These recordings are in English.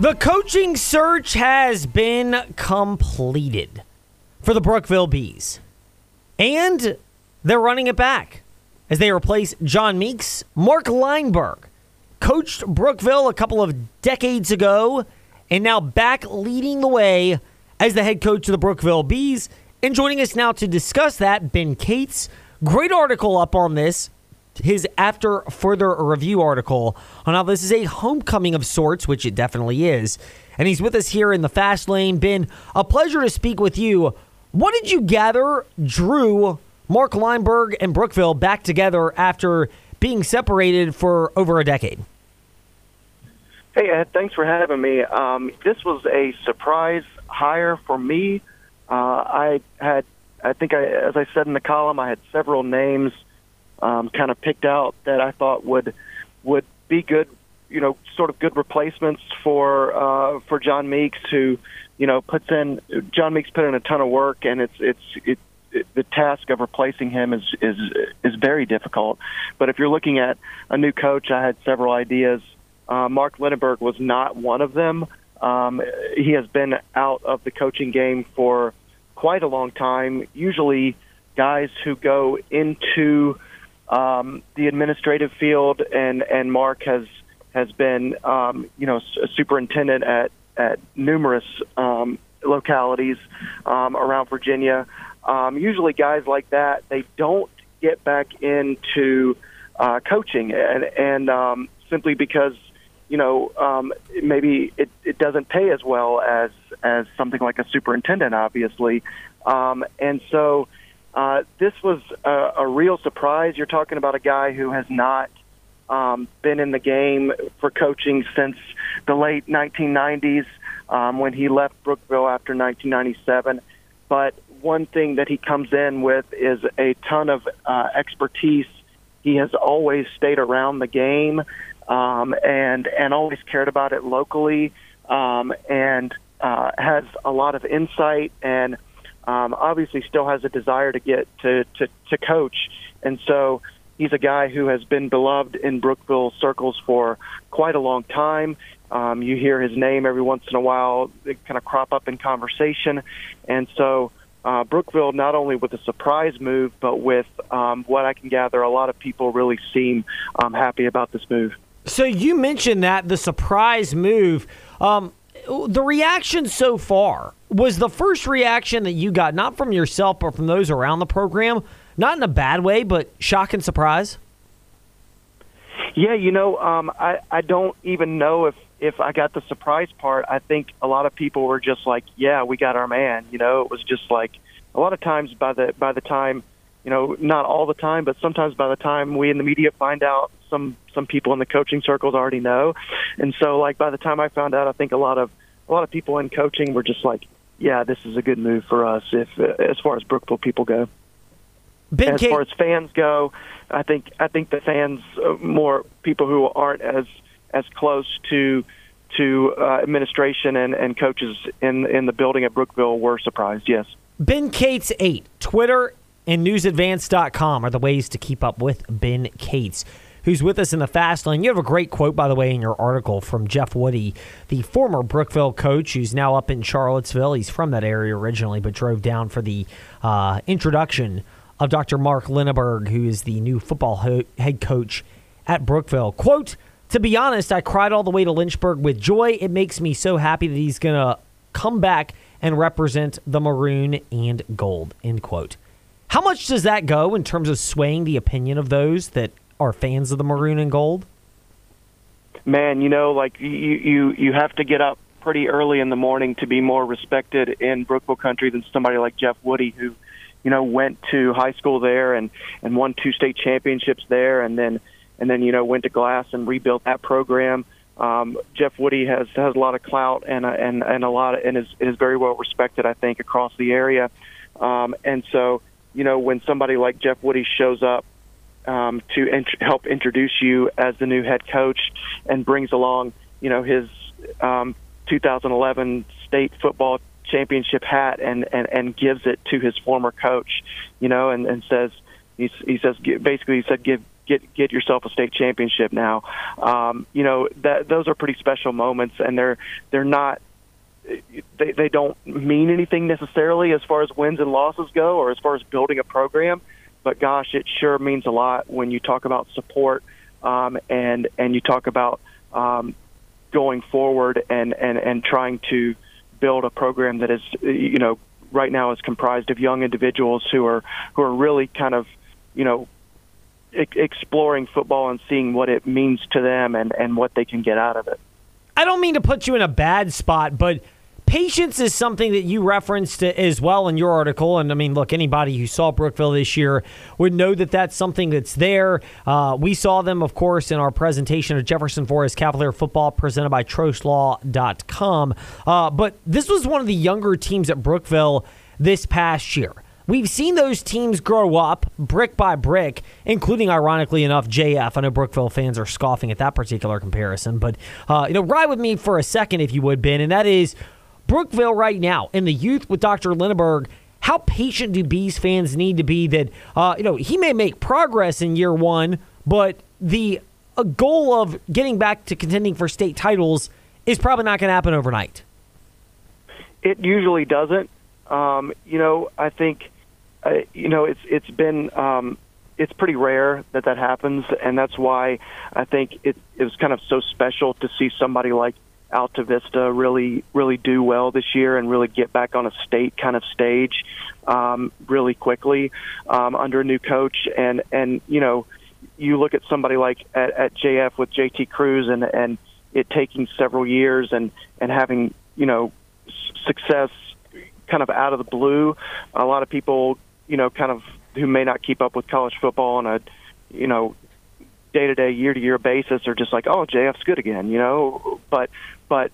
The coaching search has been completed for the Brookville Bees. And they're running it back as they replace John Meeks. Mark Lineburg coached Brookville a couple of decades ago and now back leading the way as the head coach of the Brookville Bees. And joining us now to discuss that, Ben Cates. Great article up on this his after further review article on how this is a homecoming of sorts, which it definitely is. And he's with us here in the fast lane. Ben, a pleasure to speak with you. What did you gather drew Mark Lineburg and Brookville back together after being separated for over a decade? Hey, Ed, thanks for having me. Um, this was a surprise hire for me. Uh, I had, I think, I, as I said in the column, I had several names um, kind of picked out that I thought would would be good, you know, sort of good replacements for uh, for John Meeks, who you know puts in John Meeks put in a ton of work, and it's it's it, it, the task of replacing him is is is very difficult. But if you're looking at a new coach, I had several ideas. Uh, Mark Lineburg was not one of them. Um, he has been out of the coaching game for quite a long time. Usually, guys who go into um, the administrative field, and and Mark has has been um, you know a superintendent at at numerous um, localities um, around Virginia. Um, usually, guys like that they don't get back into uh, coaching, and and um, simply because you know um, maybe it, it doesn't pay as well as as something like a superintendent, obviously, um, and so uh, this was a, a real surprise. You're talking about a guy who has not um, been in the game for coaching since the late 1990s um, when he left Brookville after 1997. But one thing that he comes in with is a ton of uh, expertise. He has always stayed around the game um, and and always cared about it locally, um, and uh, has a lot of insight and um, obviously still has a desire to get to, to, to coach. And so he's a guy who has been beloved in Brookville circles for quite a long time. Um, you hear his name every once in a while, it kind of crop up in conversation. And so uh, Brookville, not only with a surprise move, but with um, what I can gather, a lot of people really seem um, happy about this move. So you mentioned that the surprise move. Um, the reaction so far was the first reaction that you got, not from yourself, but from those around the program, not in a bad way, but shock and surprise? Yeah, you know, um, I I don't even know if if I got the surprise part. I think a lot of people were just like, "Yeah, we got our man." You know, it was just like a lot of times by the by the time, you know, not all the time, but sometimes by the time we in the media find out, some some people in the coaching circles already know, and so like by the time I found out, I think a lot of a lot of people in coaching were just like, yeah, this is a good move for us if uh, as far as Brookville people go. Ben as K- far as fans go, I think I think the fans, uh, more people who aren't as as close to to uh, administration and, and coaches in in the building at Brookville were surprised. Yes. Ben Cates eight Twitter and newsadvance.com are the ways to keep up with Ben Cates who's with us in the fast lane. You have a great quote, by the way, in your article from Jeff Woody, the former Brookville coach who's now up in Charlottesville. He's from that area originally, but drove down for the uh, introduction of Dr. Mark Lineburg, who is the new football ho- head coach at Brookville. Quote, to be honest, I cried all the way to Lynchburg with joy. It makes me so happy that he's going to come back and represent the maroon and gold, end quote. How much does that go in terms of swaying the opinion of those that are fans of the maroon and gold? Man, you know, like you you you have to get up pretty early in the morning to be more respected in Brookville country than somebody like Jeff Woody, who, you know, went to high school there and and won two state championships there, and then and then you know went to Glass and rebuilt that program. Um, Jeff Woody has has a lot of clout and and and a lot of, and is is very well respected, I think, across the area. Um, and so, you know, when somebody like Jeff Woody shows up um, to int- help introduce you as the new head coach and brings along, you know, his um, 2011 state football championship hat and, and, and gives it to his former coach, you know, and, and says, he, he says, basically, he said, give, get get yourself a state championship now. Um, you know that those are pretty special moments, and they're they're not they they don't mean anything necessarily as far as wins and losses go, or as far as building a program. But gosh, it sure means a lot when you talk about support um, and and you talk about um, going forward and, and and trying to build a program that is you know right now is comprised of young individuals who are who are really kind of you know exploring football and seeing what it means to them and, and what they can get out of it. I don't mean to put you in a bad spot, but patience is something that you referenced as well in your article. And I mean, look, anybody who saw Brookville this year would know that that's something that's there. Uh, we saw them, of course, in our presentation of Jefferson Forest Cavalier football presented by TrostLaw.com. Uh, but this was one of the younger teams at Brookville this past year. We've seen those teams grow up brick by brick, including, ironically enough, JF. I know Brookville fans are scoffing at that particular comparison, but uh, you know, ride with me for a second, if you would, Ben, and that is Brookville right now in the youth with Dr. Lindenberg. How patient do Bees fans need to be that uh, you know he may make progress in year one, but the uh, goal of getting back to contending for state titles is probably not going to happen overnight. It usually doesn't. Um, you know, I think uh, you know, it's it's been um, it's pretty rare that that happens, and that's why I think it, it was kind of so special to see somebody like Altavista really really do well this year and really get back on a state kind of stage um, really quickly um, under a new coach, and and you know, you look at somebody like at, at JF with JT Cruz and and it taking several years and and having you know success kind of out of the blue. A lot of people you know, kind of who may not keep up with college football on a, you know, day to day, year to year basis are just like, oh, JF's good again, you know. But, but,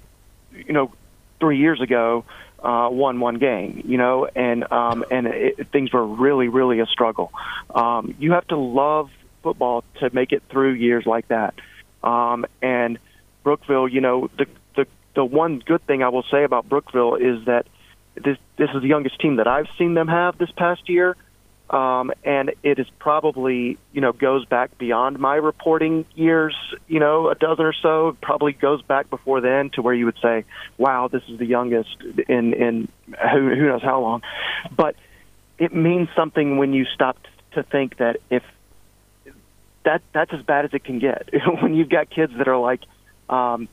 you know, three years ago, uh, won one game, you know, and um, and it, things were really, really a struggle. Um, you have to love football to make it through years like that. Um, and Brookville, you know, the the the one good thing I will say about Brookville is that this this is the youngest team that I've seen them have this past year, um, and it is probably you know goes back beyond my reporting years. You know, a dozen or so. Probably goes back before then to where you would say, "Wow, this is the youngest in in who who knows how long," but it means something when you stop to think that if that that's as bad as it can get when you've got kids that are like um,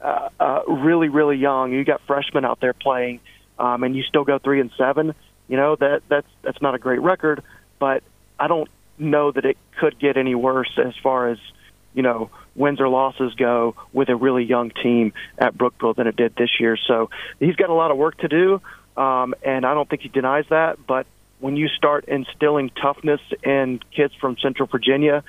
uh, uh, really really young. You got freshmen out there playing um, and you still go three and seven, you know that that's that's not a great record. But I don't know that it could get any worse as far as you know wins or losses go with a really young team at Brookville than it did this year. So he's got a lot of work to do, um, and I don't think he denies that. But when you start instilling toughness in kids from Central Virginia,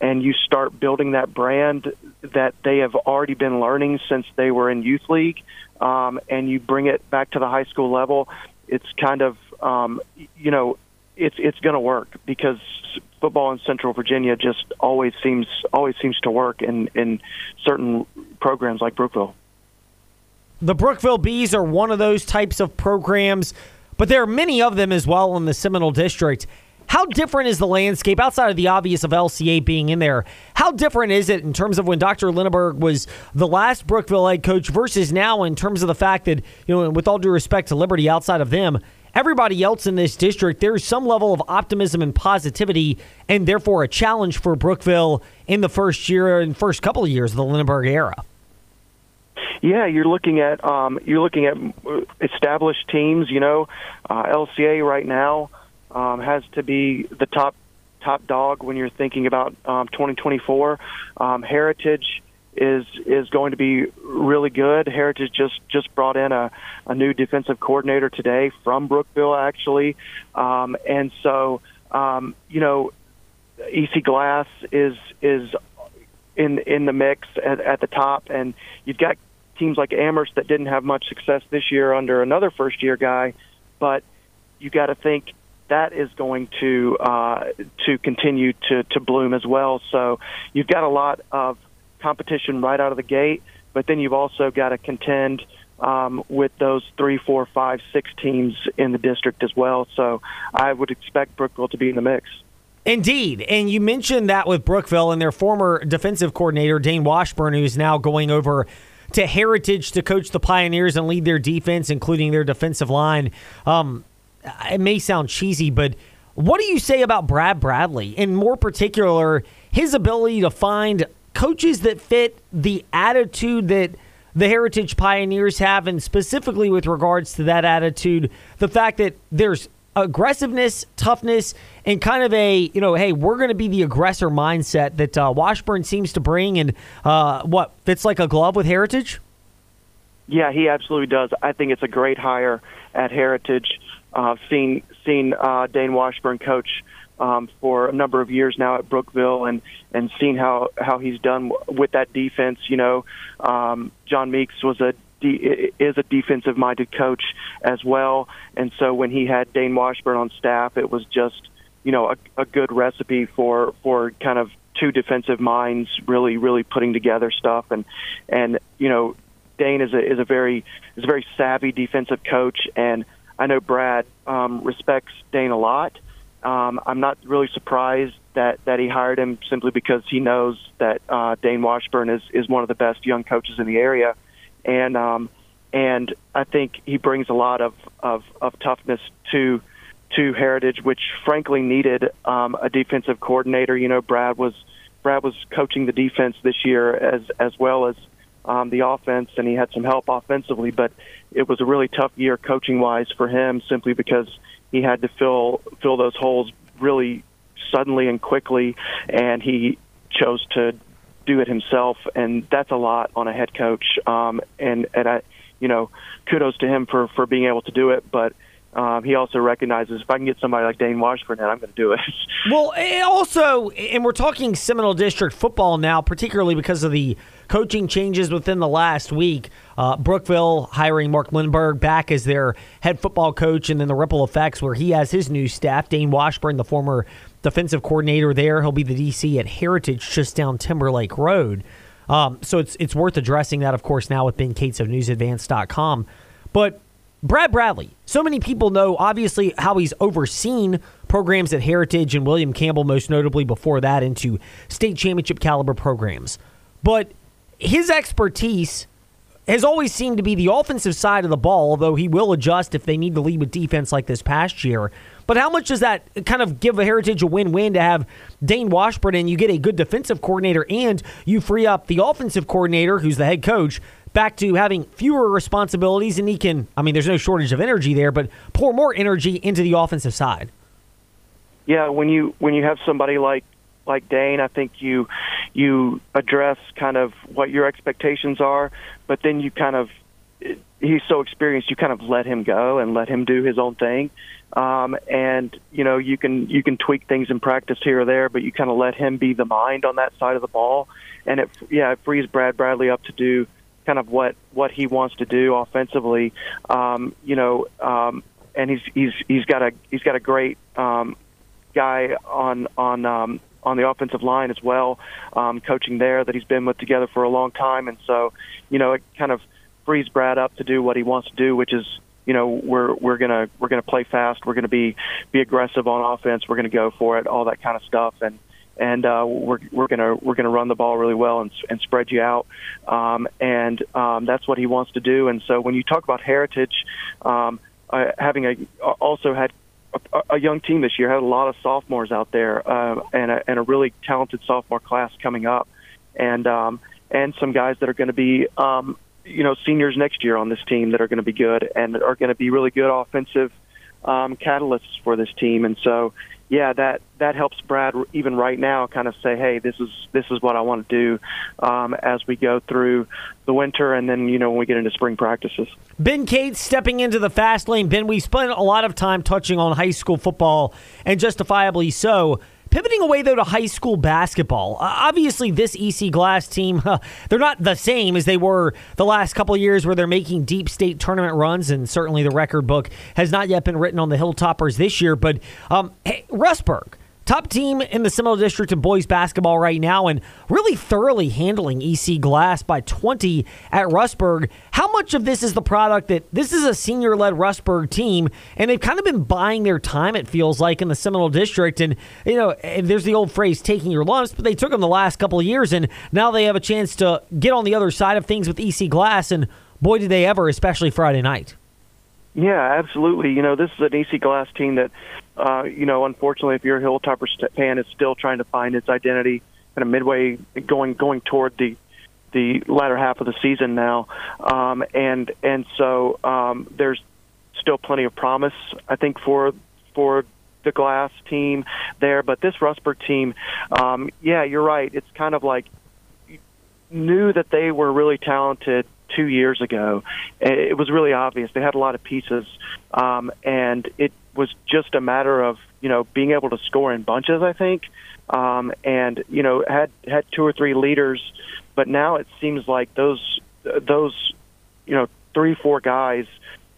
and you start building that brand that they have already been learning since they were in youth league, um, and you bring it back to the high school level, it's kind of um, you know it's it's going to work because football in Central Virginia just always seems always seems to work in in certain programs like Brookville. The Brookville Bees are one of those types of programs, but there are many of them as well in the Seminole District. How different is the landscape outside of the obvious of LCA being in there? How different is it in terms of when Dr. Lindenberg was the last Brookville head coach versus now in terms of the fact that, you know, with all due respect to Liberty outside of them, everybody else in this district, there's some level of optimism and positivity, and therefore a challenge for Brookville in the first year and first couple of years of the Lindenberg era. Yeah, you're looking at um, you're looking at established teams. You know, uh, LCA right now um, has to be the top top dog when you're thinking about um, 2024. Um, Heritage is is going to be really good. Heritage just just brought in a, a new defensive coordinator today from Brookville, actually, um, and so um, you know, EC Glass is is in in the mix at, at the top, and you've got teams like Amherst that didn't have much success this year under another first year guy, but you got to think that is going to uh, to continue to, to bloom as well. So you've got a lot of competition right out of the gate, but then you've also got to contend um, with those three, four, five, six teams in the district as well. So I would expect Brookville to be in the mix. Indeed. And you mentioned that with Brookville and their former defensive coordinator, Dane Washburn, who's now going over to Heritage to coach the Pioneers and lead their defense, including their defensive line. Um, it may sound cheesy, but what do you say about Brad Bradley? And more particular, his ability to find coaches that fit the attitude that the Heritage Pioneers have, and specifically with regards to that attitude, the fact that there's aggressiveness, toughness, and kind of a you know, hey, we're going to be the aggressor mindset that uh, Washburn seems to bring, and uh, what fits like a glove with Heritage. Yeah, he absolutely does. I think it's a great hire at Heritage. Uh, seen seen uh, Dane Washburn coach um, for a number of years now at Brookville, and and seen how how he's done with that defense. You know, um, John Meeks was a is a defensive minded coach as well, and so when he had Dane Washburn on staff, it was just you know a, a good recipe for for kind of two defensive minds really really putting together stuff and and you know Dane is a is a very is a very savvy defensive coach and I know Brad um, respects Dane a lot. Um, I'm not really surprised that that he hired him simply because he knows that uh, Dane Washburn is is one of the best young coaches in the area, and um, and I think he brings a lot of of, of toughness to to Heritage, which frankly needed um, a defensive coordinator. You know, Brad was Brad was coaching the defense this year as as well as um, the offense, and he had some help offensively. But it was a really tough year coaching wise for him, simply because he had to fill fill those holes really suddenly and quickly, and he chose to do it himself, and that's a lot on a head coach. Um, and and I, you know, kudos to him for for being able to do it, but um, he also recognizes if I can get somebody like Dane Washburn, I'm going to do it. well, also, and we're talking Seminole District football now, particularly because of the coaching changes within the last week. Uh, Brookville hiring Mark Lineburg back as their head football coach, and then the ripple effects where he has his new staff. Dane Washburn, the former defensive coordinator there, he'll be the DC at Heritage just down Timberlake Road. Um, so it's it's worth addressing that, of course, now with Ben Cates of NewsAdvance.com. But Brad Bradley, so many people know obviously how he's overseen programs at Heritage and William Campbell, most notably before that, into state championship caliber programs. But his expertise has always seemed to be the offensive side of the ball, although he will adjust if they need to lead with defense like this past year. But how much does that kind of give a Heritage a win win to have Dane Washburn and you get a good defensive coordinator and you free up the offensive coordinator, who's the head coach, back to having fewer responsibilities and he can, I mean, there's no shortage of energy there, but pour more energy into the offensive side? Yeah, when you when you have somebody like like Dane, I think you you address kind of what your expectations are, but then you kind of he's so experienced, you kind of let him go and let him do his own thing. Um, and you know you can you can tweak things in practice here or there, but you kind of let him be the mind on that side of the ball, and it yeah it frees Brad Bradley up to do kind of what what he wants to do offensively. Um, you know, um, and he's he's he's got a he's got a great um, guy on on um, on the offensive line as well, um, coaching there that he's been with together for a long time, and so you know it kind of frees Brad up to do what he wants to do, which is you know we're we're gonna we're gonna play fast, we're gonna be be aggressive on offense, we're gonna go for it, all that kind of stuff, and and uh, we're we're gonna we're gonna run the ball really well and and spread you out, um, and um, that's what he wants to do. And so when you talk about heritage, um, uh, having a also had a, a young team this year. Had a lot of sophomores out there, uh, and a, and a really talented sophomore class coming up, and um, and some guys that are going to be um, you know seniors next year on this team that are going to be good and are going to be really good offensive um, catalysts for this team. And so yeah, that that helps Brad even right now kind of say, hey, this is this is what I want to do um, as we go through the winter, and then you know when we get into spring practices. Ben Cates stepping into the fast lane. Ben, we spent a lot of time touching on high school football, and justifiably so. Pivoting away, though, to high school basketball. Uh, obviously, this EC Glass team, uh, they're not the same as they were the last couple years where they're making deep state tournament runs, and certainly the record book has not yet been written on the Hilltoppers this year. But um, hey, Rustburg, top team in the Seminole District in boys basketball right now and really thoroughly handling EC Glass by 20 at Rustburg. How much of this is the product that this is a senior led Rustburg team and they've kind of been buying their time, it feels like, in the Seminole District? And, you know, and there's the old phrase, taking your lumps, but they took them the last couple of years and now they have a chance to get on the other side of things with EC Glass. And boy, did they ever, especially Friday night. Yeah, absolutely. You know, this is an EC Glass team that, uh, you know, unfortunately, if you're a Hilltopper fan, is still trying to find its identity kind of midway going going toward the the latter half of the season now, um, and and so um, there's still plenty of promise, I think, for for the Glass team there. But this Rustburg team, um, yeah, you're right. It's kind of like knew that they were really talented two years ago. It was really obvious. They had a lot of pieces, um, and it was just a matter of you know being able to score in bunches. I think, um, and you know had had two or three leaders, but now it seems like those those you know three four guys.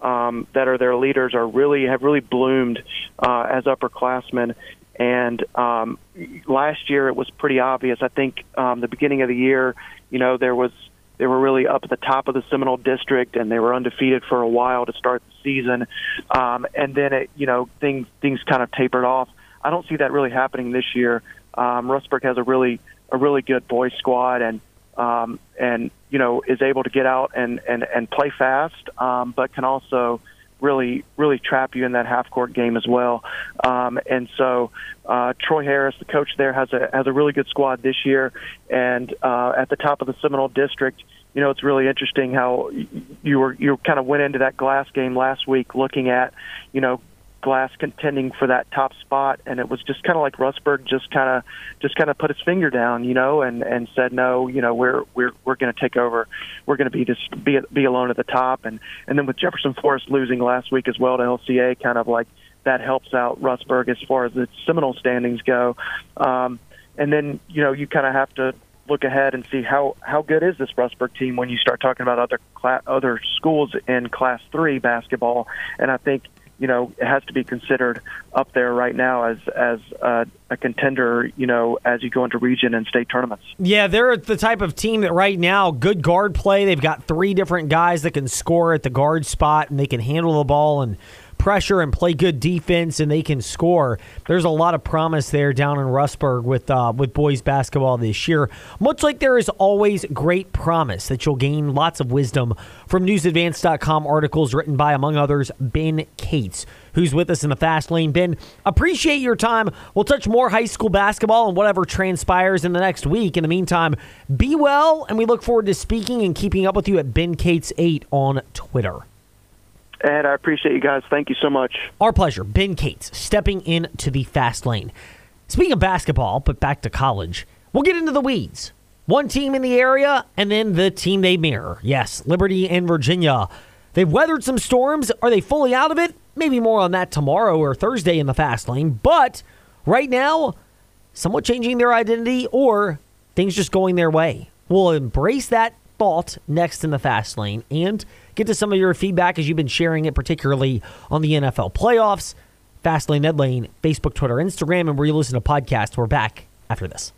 Um, that are their leaders are really have really bloomed uh, as upperclassmen, and um, last year it was pretty obvious. I think um, the beginning of the year, you know, there was they were really up at the top of the Seminole District, and they were undefeated for a while to start the season. Um, and then it, you know, things things kind of tapered off. I don't see that really happening this year. Um, Rustburg has a really a really good boys squad, and um, and you know is able to get out and and and play fast, um, but can also really really trap you in that half court game as well. Um, and so uh, Troy Harris, the coach there, has a has a really good squad this year. And uh, at the top of the Seminole District, you know, it's really interesting how you were you kind of went into that glass game last week looking at, you know, Glass contending for that top spot, and it was just kind of like Rustburg just kind of just kind of put his finger down, you know, and and said no, you know, we're we're we're going to take over, we're going to be just be be alone at the top, and and then with Jefferson Forest losing last week as well to LCA, kind of like that helps out Rustburg as far as the Seminole standings go, um, and then you know you kind of have to look ahead and see how how good is this Rustburg team when you start talking about other class, other schools in Class Three basketball, and I think you know, it has to be considered up there right now as as a, a, contender. You know, as you go into region and state tournaments. Yeah, they're the type of team that right now good guard play. They've got three different guys that can score at the guard spot and they can handle the ball and pressure and play good defense and they can score. There's a lot of promise there down in Rustburg with uh, with boys basketball this year. Much like there is always great promise that you'll gain lots of wisdom from newsadvance.com articles written by among others Ben Cates who's with us in the fast lane. Ben, appreciate your time. We'll touch more high school basketball and whatever transpires in the next week. In the meantime, be well, and we look forward to speaking and keeping up with you at Ben Cates8 on Twitter. Ed, I appreciate you guys. Thank you so much. Our pleasure. Ben Cates stepping into the fast lane. Speaking of basketball, but back to college, we'll get into the weeds. One team in the area, and then the team they mirror. Yes, Liberty and Virginia. They've weathered some storms. Are they fully out of it? Maybe more on that tomorrow or Thursday in the fast lane. But right now, somewhat changing their identity or things just going their way. We'll embrace that thought next in the fast lane and get to some of your feedback as you've been sharing it, particularly on the NFL playoffs. Fastlane, Ned Lane, Facebook, Twitter, Instagram, and where you listen to podcasts. We're back after this.